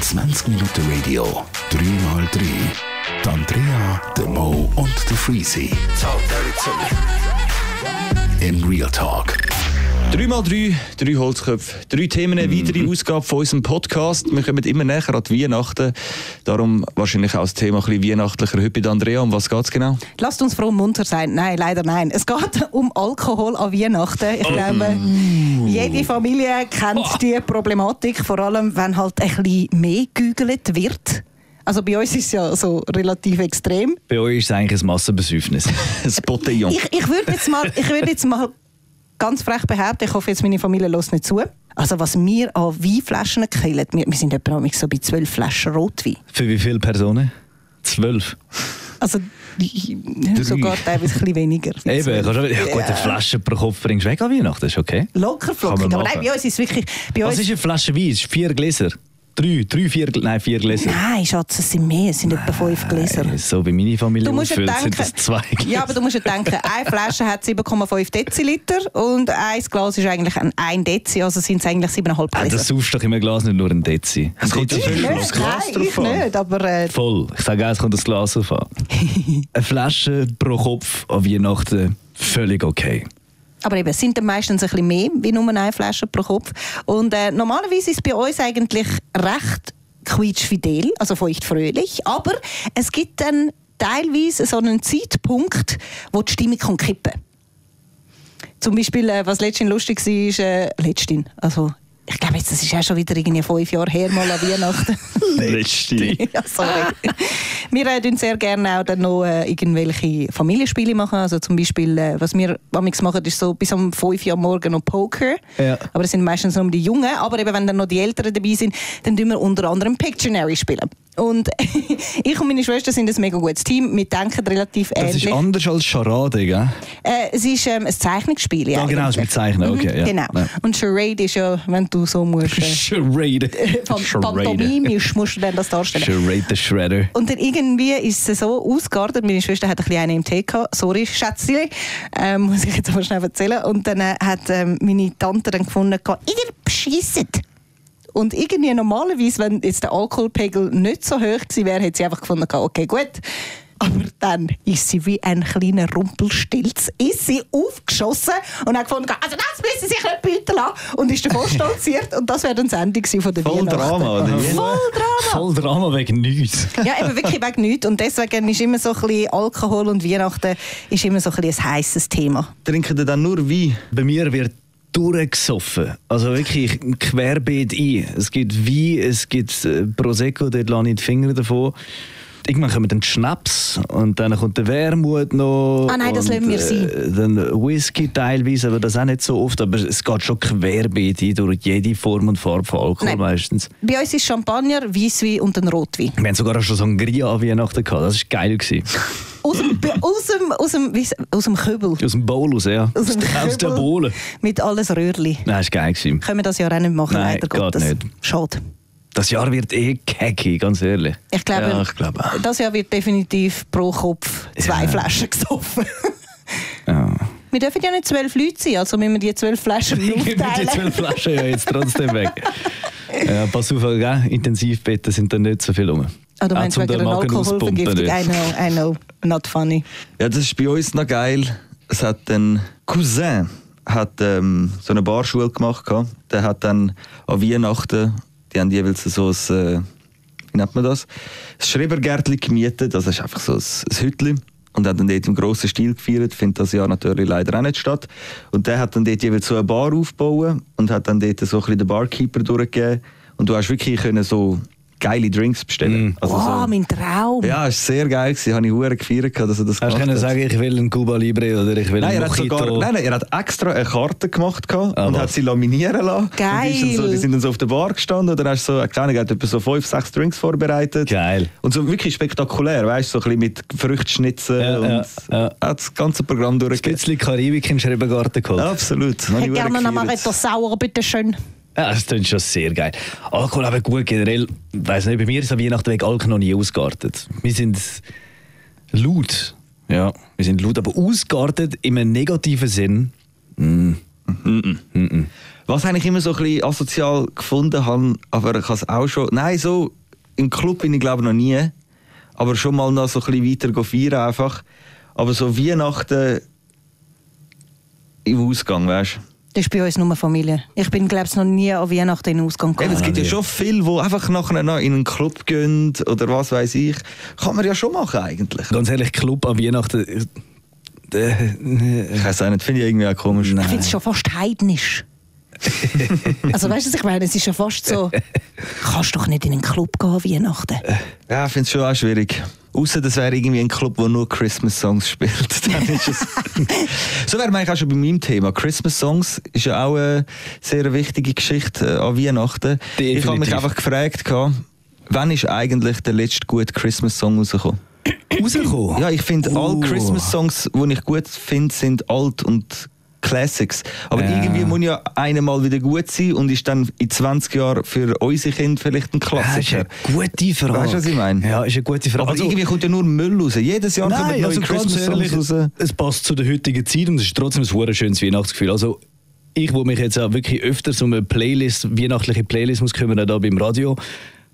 20 Minuten Radio, 3x3. Die Andrea, der Mo und der Freezy. In Real Talk. 3x3, drei Holzköpfe, drei Themen, eine weitere Ausgabe von unserem Podcast. Wir kommen immer näher an die Weihnachten. Darum wahrscheinlich auch das Thema ein bisschen weihnachtlicher. Heute bei Andrea, um was geht es genau? Lasst uns froh und munter sein. Nein, leider nein. Es geht um Alkohol an Weihnachten. Ich glaube, jede Familie kennt die Problematik, vor allem wenn halt ein bisschen mehr gegügelt wird. Also bei uns ist es ja so relativ extrem. Bei euch ist es eigentlich ein Massenbesäufnis. Das Botillon. Ich, ich würde jetzt, mal- ich würd jetzt mal ganz frech behaupten, ich hoffe jetzt meine Familie lässt nicht zu. Also was wir an Weinflaschen killen, wir, wir sind etwa so bei zwölf Flaschen Rotwein. Für wie viele Personen? Zwölf. Also sogar teilweise ein bisschen weniger. Eben, ja, gut, eine Flasche pro Kopf bringst du weg an Weihnachten, ist okay. Locker flockig. Aber nein, bei uns ist es wirklich... Bei Was uns, ist eine Flasche Wein? Es ist vier Gläser. Drei, drei, vier, nein, vier Gläser. Nein, Schatz, es sind mehr, es sind etwa fünf Gläser. Nein, So wie meine Familie Du ja sind denken, das zwei Gläser. ja, aber du musst ja denken, eine Flasche hat 7,5 Deziliter und ein Glas ist eigentlich ein 1 Dezi, also sind es eigentlich 7,5 Ah, Gläser. das saufst doch im Glas nicht nur ein Dezi. Es kommt ich natürlich nicht, aufs Glas nein, drauf ich an. nicht, aber äh, Voll. Ich sage auch, es kommt das Glas auf an. Eine Flasche pro Kopf an Weihnachten, völlig okay. Aber eben, es sind dann meistens ein bisschen mehr wie nur eine Flasche pro Kopf. Und äh, normalerweise ist es bei uns eigentlich recht quietschfidel, also feuchtfröhlich. Aber es gibt dann teilweise so einen Zeitpunkt, wo die Stimmung kann kippen Zum Beispiel, äh, was letztens lustig war, ist, äh, letztens, also ich glaube jetzt, das ist auch schon wieder irgendwie fünf Jahre her, mal an Weihnachten. Letzte. ja, sorry. wir äh, tun sehr gerne auch dann noch äh, irgendwelche Familienspiele machen. Also zum Beispiel, äh, was wir manchmal machen, ist so bis um 5 Uhr morgen noch Poker. Ja. Aber das sind meistens nur die Jungen. Aber eben, wenn dann noch die Älteren dabei sind, dann tun wir unter anderem Pictionary spielen. Und ich und meine Schwester sind ein mega gutes Team. Wir denken relativ Das ähnlich. ist anders als Charade, gell? Äh, es ist ähm, ein Zeichnungsspiel. Ja, genau, es ist mit. Zeichnen, okay, Mhm, ja. Genau. Ja. Und Charade ist ja, wenn du so musst... Äh, Charade. Pan- Pantomimisch musst du dann das darstellen. Charade the Shredder. Und dann irgendwie ist es so ausgeartet. Meine Schwester hat ein bisschen einen im Tee gehabt. Sorry, Schätzchen. Ähm, muss ich jetzt aber schnell erzählen. Und dann äh, hat ähm, meine Tante dann gefunden, ihr beschisset. Und irgendwie normalerweise, wenn jetzt der Alkoholpegel nicht so hoch gewesen wäre, hätte sie einfach gefunden, okay, gut. Aber dann ist sie wie ein kleiner Rumpelstilz, ist sie aufgeschossen und hat gefunden, also das müssen sie sich nicht bieten lassen. Und ist davon stolziert. Und das wäre dann das Ende von der Voll Weihnachten. Drama, oder? Voll Drama. Voll Drama wegen nichts. Ja, eben wirklich wegen nichts. Und deswegen ist immer so ein bisschen Alkohol und Weihnachten ist immer so ein, bisschen ein heisses Thema. Trinken ihr dann nur Wein? Bei mir wird durchgesoffen. Also wirklich querbeet ein. Es gibt Wein, es gibt äh, Prosecco, dort lasse ich die Finger davon. Irgendwann kommt dann Schnaps und dann kommt der Wermut noch. Ah nein, das lassen wir äh, Dann Whisky teilweise, aber das auch nicht so oft. Aber es geht schon querbeet ein durch jede Form und Farbe von Alkohol Nein. meistens. Bei uns ist Champagner, Weisswein und ein Rotwein. Wir haben sogar schon Sangria an Weihnachten gehabt. Das war geil. Gewesen. Aus dem, aus dem, aus dem, wie, aus dem Köbel. Aus dem Bowl raus, ja. Aus dem Aus der. Bohle. Mit alles Röhrli. Nein, war geil. Gewesen. Können wir das Jahr auch nicht machen, Nein, leider geht Gottes. nicht. Schade. Das Jahr wird eh kacki, ganz ehrlich. Ich glaube, Ja, ich glaube auch. das Jahr wird definitiv pro Kopf zwei Ja. Flaschen gesoffen. Ja. wir dürfen ja nicht zwölf Leute sein, also müssen wir die zwölf Flaschen mir die aufteilen. zwölf Flaschen ja jetzt trotzdem weg. Ja, pass auf, gell? Intensivbetten sind da nicht so viel rum. Ah, du meinst wegen einer Alkoholvergiftung? I know, I know. Not funny. Ja, das ist bei uns noch geil. Es hat ein Cousin hat ähm, so eine Barschule gemacht. gehabt. Der hat dann an Weihnachten, die haben jeweils so ein, äh, wie nennt man das? Ein Schrebergärtchen gemietet. Das ist einfach so ein, ein Hütchen. Und hat dann dort im grossen Stil gefeiert. Findet das Jahr natürlich leider auch nicht statt. Und der hat dann dort jeweils so eine Bar aufgebaut und hat dann dort so ein bisschen den Barkeeper durchgegeben. Und du hast wirklich können so geile Drinks bestellen. Mm. Also Wow, so, mein Traum. ja, es war sehr geil. gewesen. Habe ich hure gefeiert, dass er das Hast du gemacht können hat. sagen, ich will einen Cuba Libre oder ich will Nein, einen er hat, Mojito? sogar, nein, nein, er hat extra eine Karte gemacht gehabt Ah, und was? hat sie laminieren lassen. Geil. Und die, sind so, die sind dann so auf der Bar gestanden und dann hast du so, eine Kleine hat etwa so fünf, sechs Drinks vorbereitet. Geil. Und so wirklich spektakulär, weißt du, so ein bisschen mit Früchtschnitzen Ja, und ja, ja. hat das ganze Programm Ein durchgegeben. bisschen Karibik in den Schrebergarten geholt. Absolut. Ich hätte gerne noch gefeiert. Amaretto Sauer, bitte schön. Ja, das klingt schon sehr geil. Alkohol aber gut generell. Weiß nicht, bei mir ist an Weihnachten weg Alkohol noch nie ausgeartet. Wir sind laut. Ja, wir sind laut, aber ausgeartet im negativen Sinn. Mm. Was eigentlich immer so ein bisschen asozial gefunden habe, aber ich habe es auch schon. Nein, so im Club bin ich glaube noch nie. Aber schon mal noch so ein bisschen weiter feiern einfach. Aber so Weihnachten im Ausgang, weißt du? Das ist bei uns nur Familie. Ich bin, glaube ich, noch nie an Weihnachten in den Ausgang Eben, gegangen. es gibt ja schon viele, die einfach nachher noch in einen Club gehen oder was weiß ich. Kann man ja schon machen eigentlich. Ganz ehrlich, Club an Weihnachten. äh, äh, Ich weiß auch nicht, finde ich irgendwie auch komisch. Ich finde es schon fast heidnisch. Also weißt du, ich meine? Es ist schon fast so, kannst doch nicht in einen Club gehen an Weihnachten. Ja, ich finde es schon auch schwierig. Außer das wäre irgendwie ein Club, der nur Christmas-Songs spielt. Dann ist es so wäre man eigentlich auch schon bei meinem Thema. Christmas-Songs ist ja auch eine sehr wichtige Geschichte äh, an Weihnachten. Ich habe mich Definitiv. einfach gefragt, wann ist eigentlich der letzte gute Christmas-Song rausgekommen? rausgekommen. Ja, ich finde, Uh. alle Christmas-Songs, die ich gut finde, sind alt und Classics. Aber Ja. irgendwie muss ja einer mal wieder gut sein und ist dann in 20 Jahren für unsere Kinder vielleicht ein Ja, ist Klassiker. eine gute Frage. Weißt du, was ich meine? Ja, ist eine gute Frage. Aber Also- irgendwie kommt ja nur Müll raus. Jedes Jahr Nein, neue also Christmas-Songs raus. es passt zu der heutigen Zeit und es ist trotzdem ein schönes Weihnachtsgefühl. Also ich, wo mich jetzt auch wirklich öfters um eine Playlist, weihnachtliche Playlist muss kümmern, da beim Radio,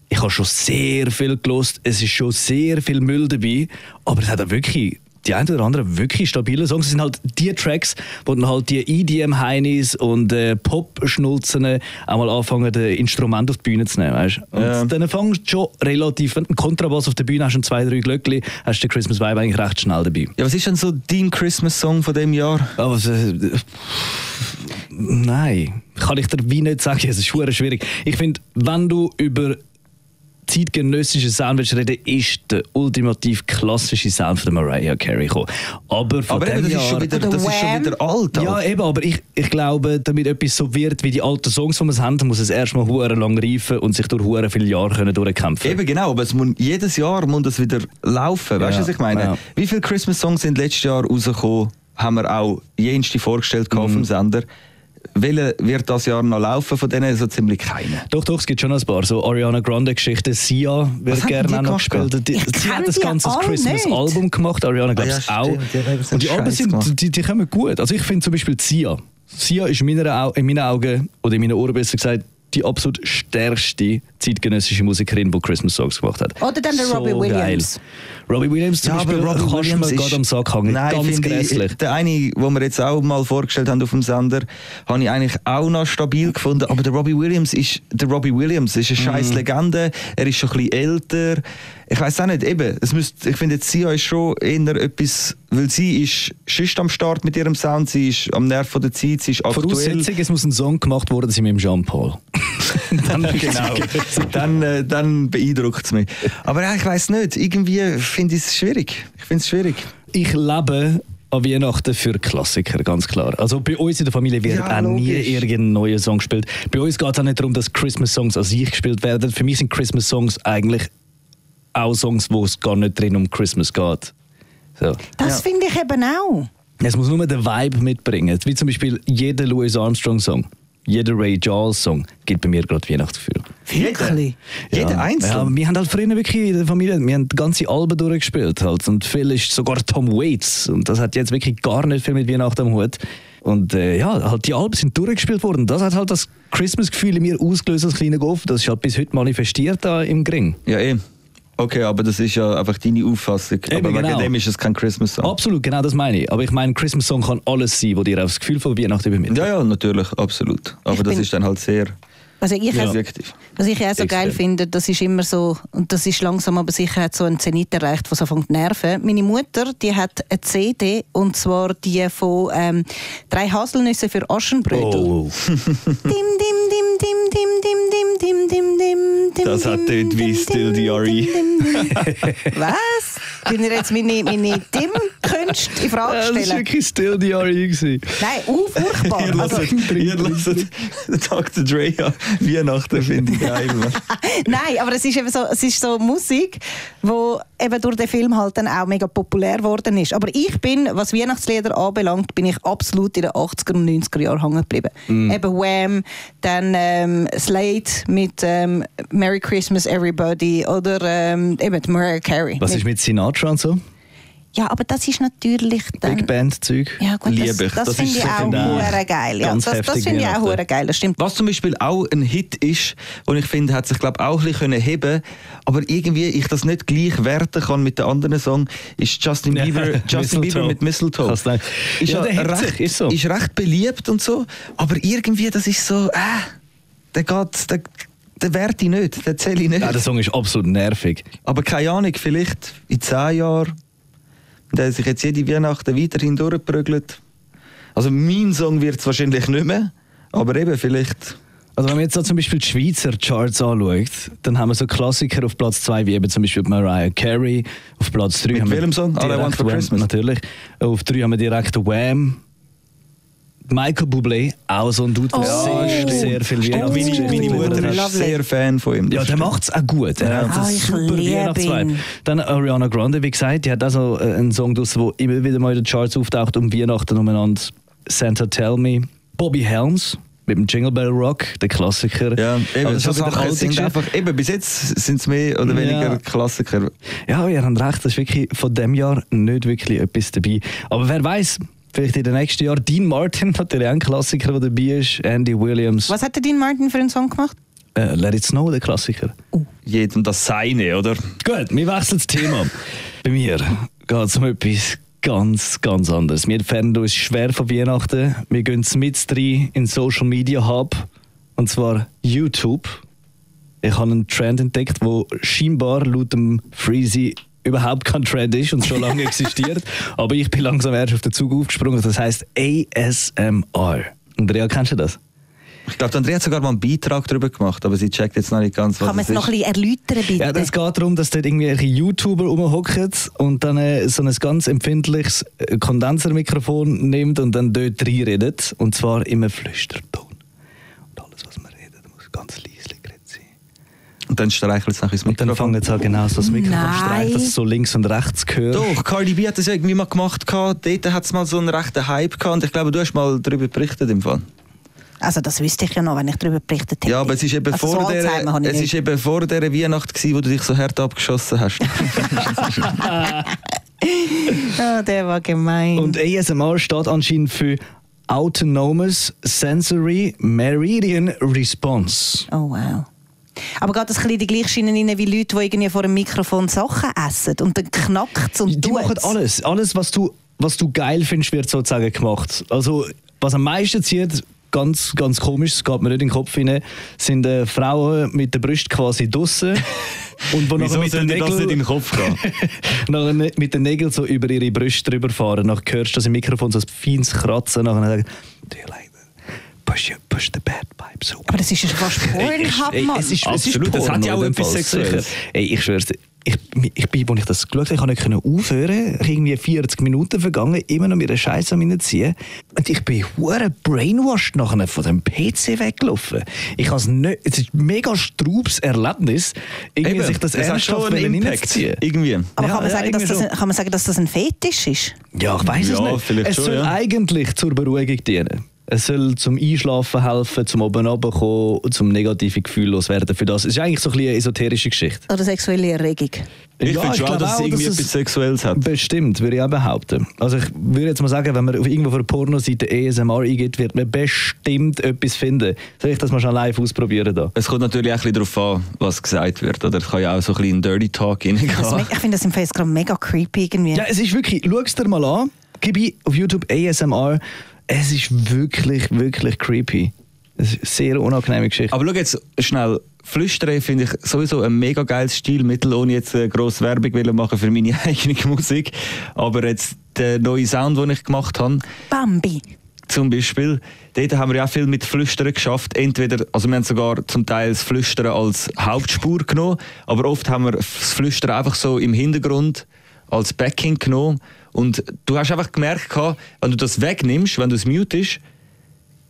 ich habe schon sehr viel gelost. Es ist schon sehr viel Müll dabei, aber es hat auch wirklich die ein oder anderen wirklich stabile Songs. Es sind halt die Tracks, wo dann halt die EDM-Heinis und äh, Pop-Schnulzen auch mal anfangen, das Instrument auf die Bühne zu nehmen. Weißt? Und Ja. dann fängst du schon relativ, wenn du einen Kontrabass auf der Bühne hast und zwei, drei Glöckchen, hast du den Christmas Vibe eigentlich recht schnell dabei. Ja, was ist denn so dein Christmas-Song von dem Jahr? Aber äh, nein, kann ich dir wie nicht sagen. Es ist schwierig. Ich finde, wenn du über zeitgenössischen Sound willst reden, ist der ultimativ klassische Sound von Mariah Carey gekommen. Aber von Aber eben, das, Jahr, ist schon, wieder, das ist schon wieder alt. ja, eben, aber ich, ich glaube, damit etwas so wird wie die alten Songs, die wir haben, muss es erstmal hure lang reifen und sich durch hure viele Jahre können durchkämpfen. Eben genau, aber es muss, jedes Jahr muss das wieder laufen. Weißt du, Ja, was ich meine? ja. Wie viele Christmas-Songs sind letztes Jahr rausgekommen? Haben wir auch jenste vorgestellt Mhm. auf dem Sender. Welcher wird das Jahr noch laufen von denen? So ziemlich keine. Doch, doch, es gibt schon ein paar. So Ariana Grande-Geschichten. Sia wird gerne auch noch gespielt. Die, sie hat das ganze Christmas-Album gemacht. Ariana, glaube ich, Ah ja, auch. Die Und die Alben sind, die, die kommen gut. Also ich finde zum Beispiel Sia. Sia ist in, meiner, Au- in meinen Augen, oder in meinen Ohren besser gesagt, die absolut stärkste zeitgenössische Musikerin, die Christmas-Songs gemacht hat. Oder dann der Robbie Williams. Geil. Robbie Williams zum Beispiel kannst du mir gerade am Sack hängen. Nein, Ganz finde ich, grässlich. der eine, den wir jetzt auch mal vorgestellt haben auf dem Sender, habe ich eigentlich auch noch stabil gefunden. Aber der Robbie Williams ist, der Robbie Williams ist eine Mhm. scheiß Legende. Er ist schon ein bisschen älter. Ich weiß auch nicht, eben, es müsst, ich finde, jetzt Sia ist schon eher etwas, weil sie ist schücht am Start mit ihrem Sound, sie ist am Nerv von der Zeit, sie ist aktuell. Voraussetzung, es muss ein Song gemacht worden sein mit dem Jean-Paul. dann, genau. Dann, äh, dann beeindruckt es mich. Aber ja, ich weiß nicht, irgendwie finde ich es schwierig. Ich finde es schwierig. Ich lebe an Weihnachten für Klassiker, ganz klar. Also bei uns in der Familie wird Ja, auch nie irgendein neuer Song gespielt. Bei uns geht es auch nicht darum, dass Christmas-Songs an sich gespielt werden. Für mich sind Christmas-Songs eigentlich auch Songs, wo es gar nicht drin um Christmas geht. So. Das finde ich eben auch. Es muss nur den Vibe mitbringen. Wie zum Beispiel jeder Louis Armstrong-Song, jeder Ray Charles-Song gibt bei mir gerade Weihnachtsgefühl. Wirklich? Jeder Ja, einzeln. wir haben halt früher wirklich in der Familie, wir haben ganze Alben durchgespielt halt. Und viel ist sogar Tom Waits. Und das hat jetzt wirklich gar nicht viel mit Weihnachten am Hut. Und äh, ja, halt die Alben sind durchgespielt worden. Das hat halt das Christmas-Gefühl in mir ausgelöst als kleiner Golf. Das ist halt bis heute manifestiert da im Gring. Ja, eh. Okay, aber das ist ja einfach deine Auffassung. Eben, aber wegen genau. dem ist es kein Christmas-Song. Absolut, genau das meine ich. Aber ich meine, ein Christmas-Song kann alles sein, wo dir das Gefühl von Weihnachten übermittelt. Ja, ja, natürlich, absolut. Aber Ich das ist dann halt sehr Also ich Ja. Was ich auch so geil Extrem. finde, das ist immer so, und das ist langsam aber sicher hat so ein Zenit erreicht, was anfängt zu nerven. Meine Mutter, die hat eine CD, und zwar die von ähm, «Drei Haselnüsse für Aschenbrödel». Oh. Dim, dim, dim, dim, dim, dim, dim, dim, dim, dim, dim, Das hat tönt wie Still dim. Was? Können ihr jetzt meine, meine Dim-Künste in Frage Das war stellen? wirklich still die gewesen. Nein, uh, furchtbar. Ihr Also, hört Dr. Dre an Weihnachten, finde ich geil. Nein, aber es ist eben so, es ist so Musik, wo eben durch den Film halt dann auch mega populär geworden ist. Aber ich bin, was Weihnachtslieder anbelangt, bin ich absolut in den 80er und 90er Jahren hängen geblieben. Mm. Eben Wham, dann ähm, Slade mit ähm, Merry Christmas Everybody oder ähm, eben Mariah Carey. Was ist mit Sinatra und so? Ja, aber das ist natürlich dann... Big Band-Zeug. Ja, gut, Liebe das, ich. das, Das finde ist ich auch finde hure geil. Ja, das das finde ich auch hure geil, das stimmt. Was zum Beispiel auch ein Hit ist, und ich finde, hat sich glaube auch ein bisschen heben können, aber irgendwie ich das nicht gleich werten kann mit den anderen Song, ist Justin Ja, Bieber, Justin Bieber mit Mistletoe. Ist Ja, ja, recht, ist so. ist recht beliebt und so, aber irgendwie das ist so, äh, der geht, der, der werte ich nicht, der zähle ich nicht. Ja, der Song ist absolut nervig. Aber keine Ahnung, vielleicht in zehn Jahren, der sich jetzt jede Weihnachten weiterhin durchprügelt. Also mein Song wird es wahrscheinlich nicht mehr, aber eben vielleicht. Also wenn man jetzt so zum Beispiel die Schweizer Charts anschaut, dann haben wir so Klassiker auf Platz 2, wie eben zum Beispiel Mariah Carey. Auf Platz 3 Mit haben wir welchem Song? All I Want for Christmas? Natürlich. Auf 3 haben wir direkt Wham. Michael Bublé, auch so ein Dude, der Oh, sehr, sehr viel Stimmt, meine, Weihnachtsgeschichten meine Mutter hat. ist Lovely. sehr Fan von ihm. Ja, der macht es auch gut. Er hat Ah, einen ich super Weihnachtsvibe. ihn. Dann Ariana Grande, wie gesagt, die hat auch so äh, einen Song draus, der immer wieder mal in den Charts auftaucht, um Weihnachten umeinander. Santa Tell Me. Bobby Helms mit dem Jingle Bell Rock, der Klassiker. Ja, eben, Aber so Sachen sind einfach, eben, bis jetzt sind es mehr oder weniger Ja. Klassiker. Ja, ihr habt recht, das ist wirklich von dem Jahr nicht wirklich etwas dabei. Aber wer weiß, vielleicht in den nächsten Jahren Dean Martin, natürlich auch ein Klassiker, der dabei ist, Andy Williams, Was hat der Dean Martin für einen Song gemacht? äh, Let It Snow, der Klassiker. Jedem das Seine, oder? Gut, wir wechseln das Thema. Bei mir geht es um etwas ganz, ganz anderes. Wir entfernen uns schwer von Weihnachten. Wir gehen mit rein in Social Media Hub, und zwar YouTube. Ich habe einen Trend entdeckt, der scheinbar laut dem Freezy überhaupt kein Trend ist und schon lange existiert. Aber ich bin langsam erst auf den Zug aufgesprungen. Das heißt ASMR. Andrea, kennst du das? Ich glaube, Andrea hat sogar mal einen Beitrag darüber gemacht, aber sie checkt jetzt noch nicht ganz, was Kann man es noch ein bisschen erläutern, bitte? Ja, es geht darum, dass dort irgendwelche YouTuber rumhocken und dann äh, so ein ganz empfindliches äh, Kondensermikrofon nimmt und dann dort reinredet. Und zwar immer Flüsterton. Und alles, was man redet, muss ganz leise. Und dann streichelt es nachher ins Und dann Mikrofon. fangen sie halt genau so das Mikrofon streichen, dass es so links und rechts gehört. Doch, Cardi B hat das ja irgendwie mal gemacht. gehabt. Dort hat es mal so einen rechten Hype gehabt. Und ich glaube, du hast mal darüber berichtet im Fall. Also das wüsste ich ja noch, wenn ich darüber berichtet hätte. Ja, aber es ist eben, also vor, so der, es ist eben vor dieser Weihnacht, gewesen, wo du dich so hart abgeschossen hast. Ah, der war gemein. Und ASMR steht anscheinend für Autonomous Sensory Meridian Response. oh wow. Aber geht das ein bisschen in die gleiche Schiene rein wie Leute, die irgendwie vor dem Mikrofon Sachen essen und dann knackt und Die tut's? machen alles. Alles, was du, was du geil findest, wird sozusagen gemacht. Also, was am meisten zieht, ganz, ganz komisch, es geht mir nicht in den Kopf hinein, sind äh, Frauen mit der Brust quasi draussen. und wo nachher mit den Nägeln, Kopf gehen? ne- mit den Nägeln so über ihre Brüste drüber fahren. Nachher hörst du das im Mikrofon so ein feines Kratzen. Nachher sagen, do you like that? Push, push the bad pipe so. Aber das ist ja schon fast Pornhub, Ey, Mann. es ist, Absolut, es ist das hat ja auch Porno, etwas Sexuelles. Ey, ich schwör's dir, ich, ich bin, als ich das geschaut habe, ich konnte nicht können aufhören. Irgendwie 40 Minuten vergangen, immer noch mit der Scheiße am reinziehen. Und ich bin hure brainwashed nachher von dem PC weggelaufen. Ich has nicht, es ist ein mega straubes Erlebnis, irgendwie Eben, sich das, das ernsthaft reinzuziehen. Irgendwie. Aber Ja, kann, man ja, sagen, dass das irgendwie ein, kann man sagen, dass das ein Fetisch ist? Ja, ich weiß es Ja, nicht. vielleicht es schon, soll ja. eigentlich zur Beruhigung dienen. Es soll zum Einschlafen helfen, zum oben runterkommen, zum negative Gefühl loswerden für das. Es ist eigentlich so ein bisschen eine esoterische Geschichte. Oder sexuelle Erregung? Ich Ja, finde schon, dass es irgendwie dass es- etwas Sexuelles hat. Bestimmt, würde ich auch behaupten. Also ich würde jetzt mal sagen, wenn man auf irgendwo auf einer Pornoseite ASMR eingeht, wird man bestimmt etwas finden. Soll ich das mal schon live ausprobieren da? Es kommt natürlich auch ein bisschen darauf an, was gesagt wird. Oder es kann ja auch so ein bisschen in Dirty Talk reingehen. Me- ich finde das im Face gerade mega creepy irgendwie. Ja, es ist wirklich, schau es dir mal an, gib ein auf YouTube ASMR, es ist wirklich, wirklich creepy. Es ist eine sehr unangenehme Geschichte. Aber schau jetzt schnell. Flüstern finde ich sowieso ein mega geiles Stilmittel, ohne jetzt äh, grosse Werbung wollen machen für meine eigene Musik. Aber jetzt der neue Sound, den ich gemacht habe, Bambi. zum Beispiel, dort haben wir ja auch viel mit Flüstern geschafft. Entweder, also wir haben sogar zum Teil das Flüstern als Hauptspur genommen, aber oft haben wir das Flüstern einfach so im Hintergrund als Backing genommen. Und du hast einfach gemerkt, wenn du das wegnimmst, wenn du es mutest,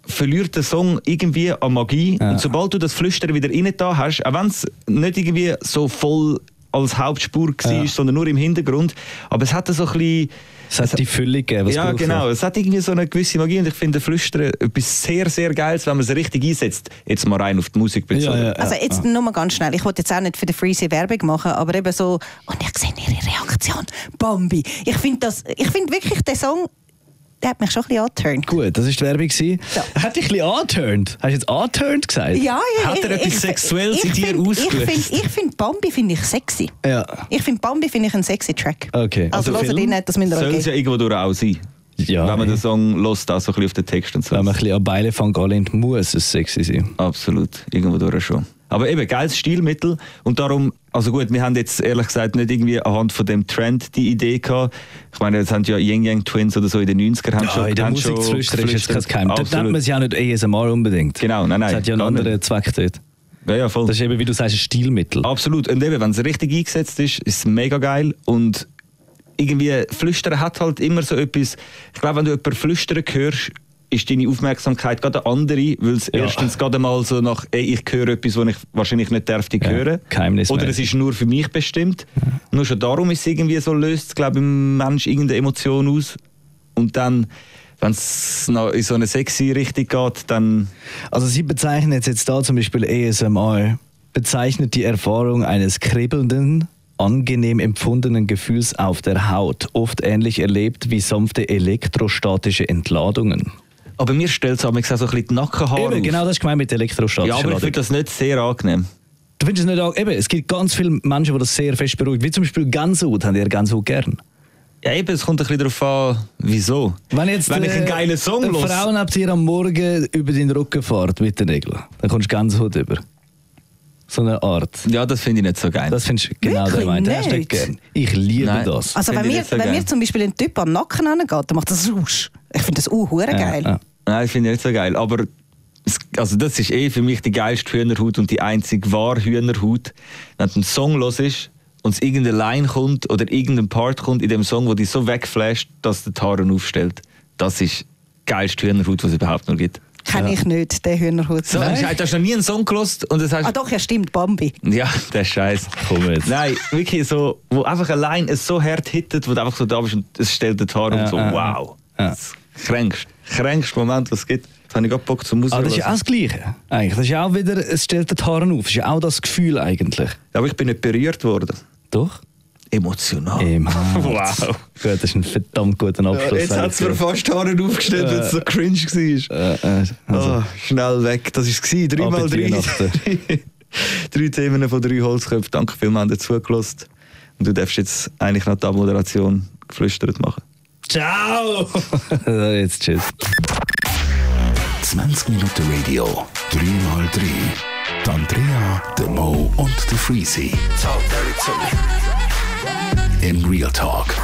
verliert der Song irgendwie an Magie. Ja. Und sobald du das Flüstern wieder rein da hast, auch wenn es nicht irgendwie so voll als Hauptspur war, Ja. sondern nur im Hintergrund, aber es hatte so ein bisschen Es hat die Fülle gegeben. ja, genau. Es hat irgendwie so eine gewisse Magie und ich finde Flüstern etwas sehr, sehr Geiles, wenn man es richtig einsetzt. Jetzt mal rein auf die Musik bezogen. Ja, ja. Also jetzt nur mal ganz schnell, ich wollte jetzt auch nicht für den Freezy Werbung machen, aber eben so, und ich sehe ihre Reaktion, Bambi. Ich finde das, ich finde wirklich, der Song, der hat mich schon ein bisschen angeturnt. Gut, das war die Werbung. Ja. Hat dich ein bisschen angeturnt? Hast du jetzt angeturnt gesagt? Ja, ja, Hat er ich- etwas Sexuelles in dir ausgelöst? Ich finde ich find Bambi finde ich sexy. Ja. Ich finde Bambi finde ich einen sexy Track. Okay. Also, Also Film? nicht, das müsst ihr Soll es ja irgendwo durch auch sein. Ja, wenn man den Song lost, auch so ein bisschen auf den Text und so. Wenn man ein bisschen an Beile von Galent muss es sexy sein. Absolut, irgendwo durch schon. Aber eben, geiles Stilmittel und darum, also gut, wir haben jetzt ehrlich gesagt nicht irgendwie anhand von dem Trend die Idee gehabt. Ich meine, jetzt haben ja Yang Yang Twins oder so in den 90er haben Ja, schon, in der haben Musik schon zu flüstern ist jetzt kein. Geheimnis. Dort nennt man es ja nicht ASMR unbedingt. Genau, nein, nein, Das hat ja einen anderen nicht. Zweck dort. Ja, ja, voll. Das ist eben, wie du sagst, ein Stilmittel. Absolut. Und eben, wenn es richtig eingesetzt ist, ist es mega geil. Und irgendwie, Flüstern hat halt immer so etwas. Ich glaube, wenn du jemanden flüstern hörst, ist deine Aufmerksamkeit gerade eine andere, weil es Ja. erstens gerade mal so nach, ey, ich höre etwas, was ich wahrscheinlich nicht dürfte Ja, hören. geheimnismäßig. Oder es ist nur für mich bestimmt. Nur schon darum ist es irgendwie so, löst es, glaube ich, im Mensch irgendeine Emotion aus. Und dann, wenn es in so eine sexy Richtung geht, dann Also Sie bezeichnen jetzt, jetzt da zum Beispiel ASMR, bezeichnet die Erfahrung eines kribbelnden, angenehm empfundenen Gefühls auf der Haut, oft ähnlich erlebt wie sanfte elektrostatische Entladungen. Aber mir stellt es auch so ein bisschen die Nackenhaare Eben, auf. genau das ist gemeint mit Ja, elektrostatischer aber ich finde das nicht sehr angenehm. Du findest es nicht auch, eben, es gibt ganz viele Menschen, die das sehr fest beruhigt. Wie zum Beispiel Gänsehaut, haben die ja Gänsehaut gern. Ja, eben, es kommt ein bisschen darauf an, wieso. Wenn, jetzt, Wenn ich einen äh, geilen Song höre. Frau neben dir am Morgen über deinen Rücken fährt mit den Nägeln, dann kommst du Gänsehaut über. So eine Art. Ja, das finde ich nicht so geil. Das findest du genau Wirklich der Meint. Das hast du gern. Ich liebe Nein. das. Also wenn mir, so wenn mir zum Beispiel ein Typ an den Nacken angeht, dann macht das Rausch. Ich finde das uh, geil. ja. Nein, finde ich nicht so geil. Aber es, also das ist eh für mich die geilste Hühnerhaut und die einzige wahre Hühnerhaut. Wenn du einen Song los ist und es irgendeine Line kommt oder irgendein Part kommt in dem Song, wo dich so wegflasht, dass der die Haare aufstellt. Das ist die geilste Hühnerhaut, was es überhaupt noch gibt. Kenne ich nicht, den Hühnerhut. So, Nein. hast du noch nie einen Song gelost und das heißt, Ah doch, ja stimmt, Bambi. Ja, der Scheiß. Komm jetzt. Nein, wirklich so, wo einfach allein es so hart hittet, wo du einfach so da bist und es stellt den Haar Ja, und so, wow. ja. Das kränkst, kränkst Moment, was es gibt. Jetzt habe ich gerade Bock zum Musik. Aber das ist ja auch das Gleiche. Eigentlich. Das ist ja auch wieder, es stellt den Haaren auf. Das ist ja auch das Gefühl eigentlich. Aber ich bin nicht berührt worden. Doch? Emotional. Im. Wow. Gut, das ist ein verdammt guter Abschluss. Jetzt hat es mir fast die Haare aufgestellt, weil es so cringe war. äh, äh, also, oh, schnell weg. Das war es. Drei mal Ab in die drei. Drei Themen von drei Holzköpfen. Danke vielmals, dass du zugelassen Und du darfst jetzt eigentlich noch die Abmoderation geflüstert machen. Ciao! Jetzt tschüss. 20 Minuten Radio, 3x3. Die Andrea, der Mo und der Freezy. Im Real Talk.